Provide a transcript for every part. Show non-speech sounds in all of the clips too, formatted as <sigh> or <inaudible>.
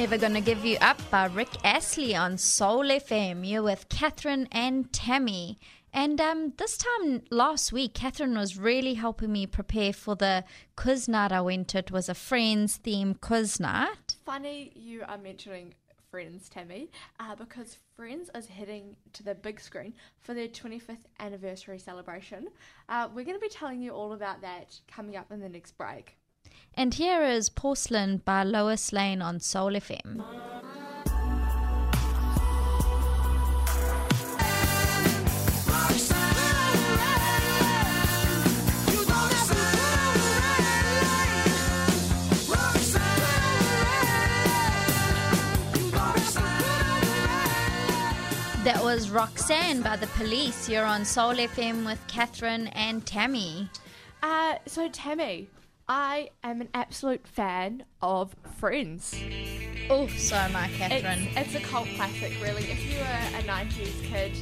Never Gonna Give You Up by Rick Astley on Soul FM. You're with Catherine and Tammy. And um, this time last week, Catherine was really helping me prepare for the quiz night I went to. It was a Friends theme quiz night. Funny you are mentioning Friends, Tammy, uh, because Friends is heading to the big screen for their 25th anniversary celebration. Uh, we're going to be telling you all about that coming up in the next break. And here is Porcelain by Lois Lane on Soul FM. That was Roxanne by the Police. You're on Soul FM with Catherine and Tammy. Uh, so, Tammy, I am an absolute fan of Friends. Oh, so am I, Catherine. It's, it's a cult classic, really. If you were a 90s kid,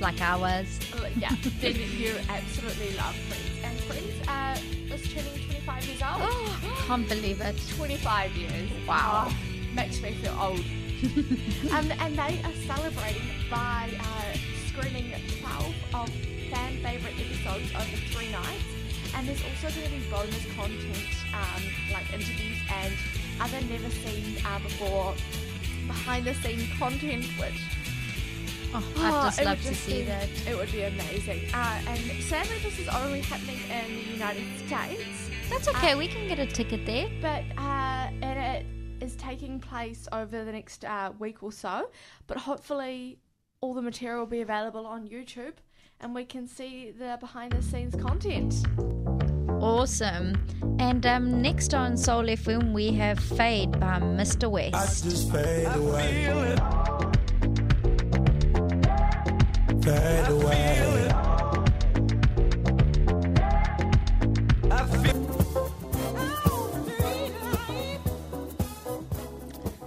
like I was. yeah, <laughs> then you absolutely love Friends. And Friends uh, is turning 25 years old. Oh, <gasps> can't believe it. 25 years. Wow. Oh, makes me feel old. <laughs> um, and they are celebrating by uh, screening 12 of fan favourite episodes over three nights. And there's also going to be bonus content um, like interviews and other never seen uh, before behind the scene content, which Oh, I'd just it love to just see be- that. It would be amazing. Uh, and sadly, this is only happening in the United States, That's okay. we can get a ticket there. but uh, and it is taking place over the next uh, week or so. But hopefully, all the material will be available on YouTube, and we can see the behind the scenes content. Awesome. And um, next on Soul FM, we have Fade by Mr. I West. just fade away. Fade away.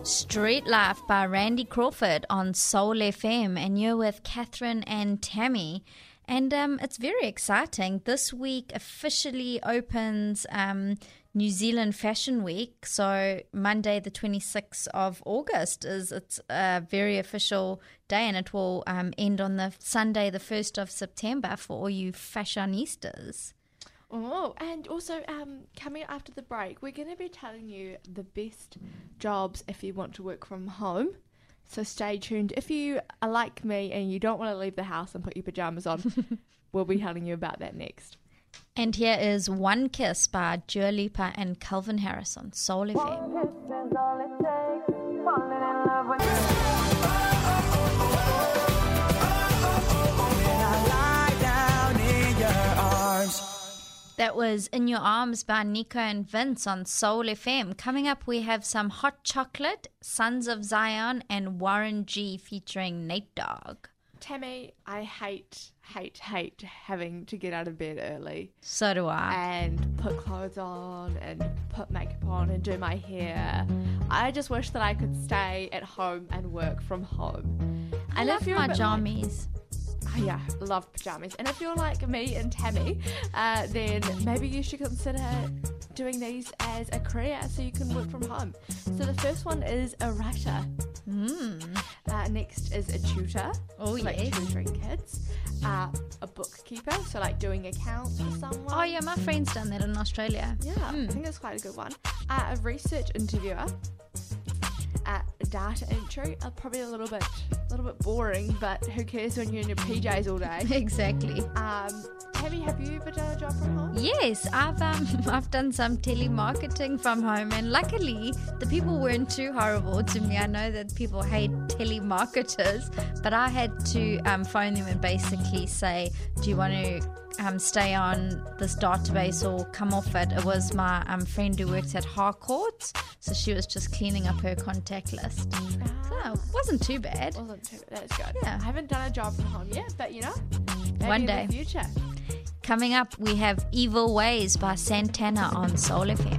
Street Life by Randy Crawford on Soul FM. And you're with Catherine and Tammy. And um, it's very exciting. This week officially opens um, New Zealand Fashion Week. So Monday, the 26th of August, is it's a very official day, and it will um, end on the Sunday, the 1st of September, for all you fashionistas. Oh, and also um, coming after the break, we're going to be telling you the best jobs if you want to work from home. So stay tuned. If you are like me and you don't want to leave the house and put your pajamas on, <laughs> we'll be telling you about that next. And here is One Kiss by Dua Lipa and Calvin Harris on, Soul FM. That was In Your Arms by Nico and Vinz on Soul FM. Coming up, we have some Hot Chocolate, Sons of Zion, and Warren G featuring Nate Dogg. Tammy, I hate, hate, hate having to get out of bed early So do I. and put clothes on and put makeup on and do my hair. I just wish that I could stay at home and work from home. I And love if you're my bit like- jammies. Oh, yeah, love pajamas. And if you're like me and Tammy, uh, then maybe you should consider doing these as a career so you can work from home. So the first one is a writer. Uh, next is a tutor. Oh, so like yes. tutoring kids. Uh, a bookkeeper, so like doing accounts for someone. Oh, yeah, my friend's done that in Australia. Yeah, I think that's quite a good one. Uh, a research interviewer. Uh, data entry, uh, probably a little bit, a little bit boring, but who cares when you're in your PJs all day? <laughs> Exactly. Um, Tammy, have you ever done a job from home? Yes, I've um, <laughs> I've done some telemarketing from home, and luckily the people weren't too horrible to me. I know that people hate telemarketers, but I had to um, phone them and basically say, "Do you want to um, stay on this database or come off it?" It was my um, friend who works at Harcourt, so she was just cleaning up her contact list. So it wasn't too bad. Wasn't too, bad. that's good. Yeah. I haven't done a job from home yet, but you know, One day. future. Coming up, we have Evil Ways by Santana on Soul FM.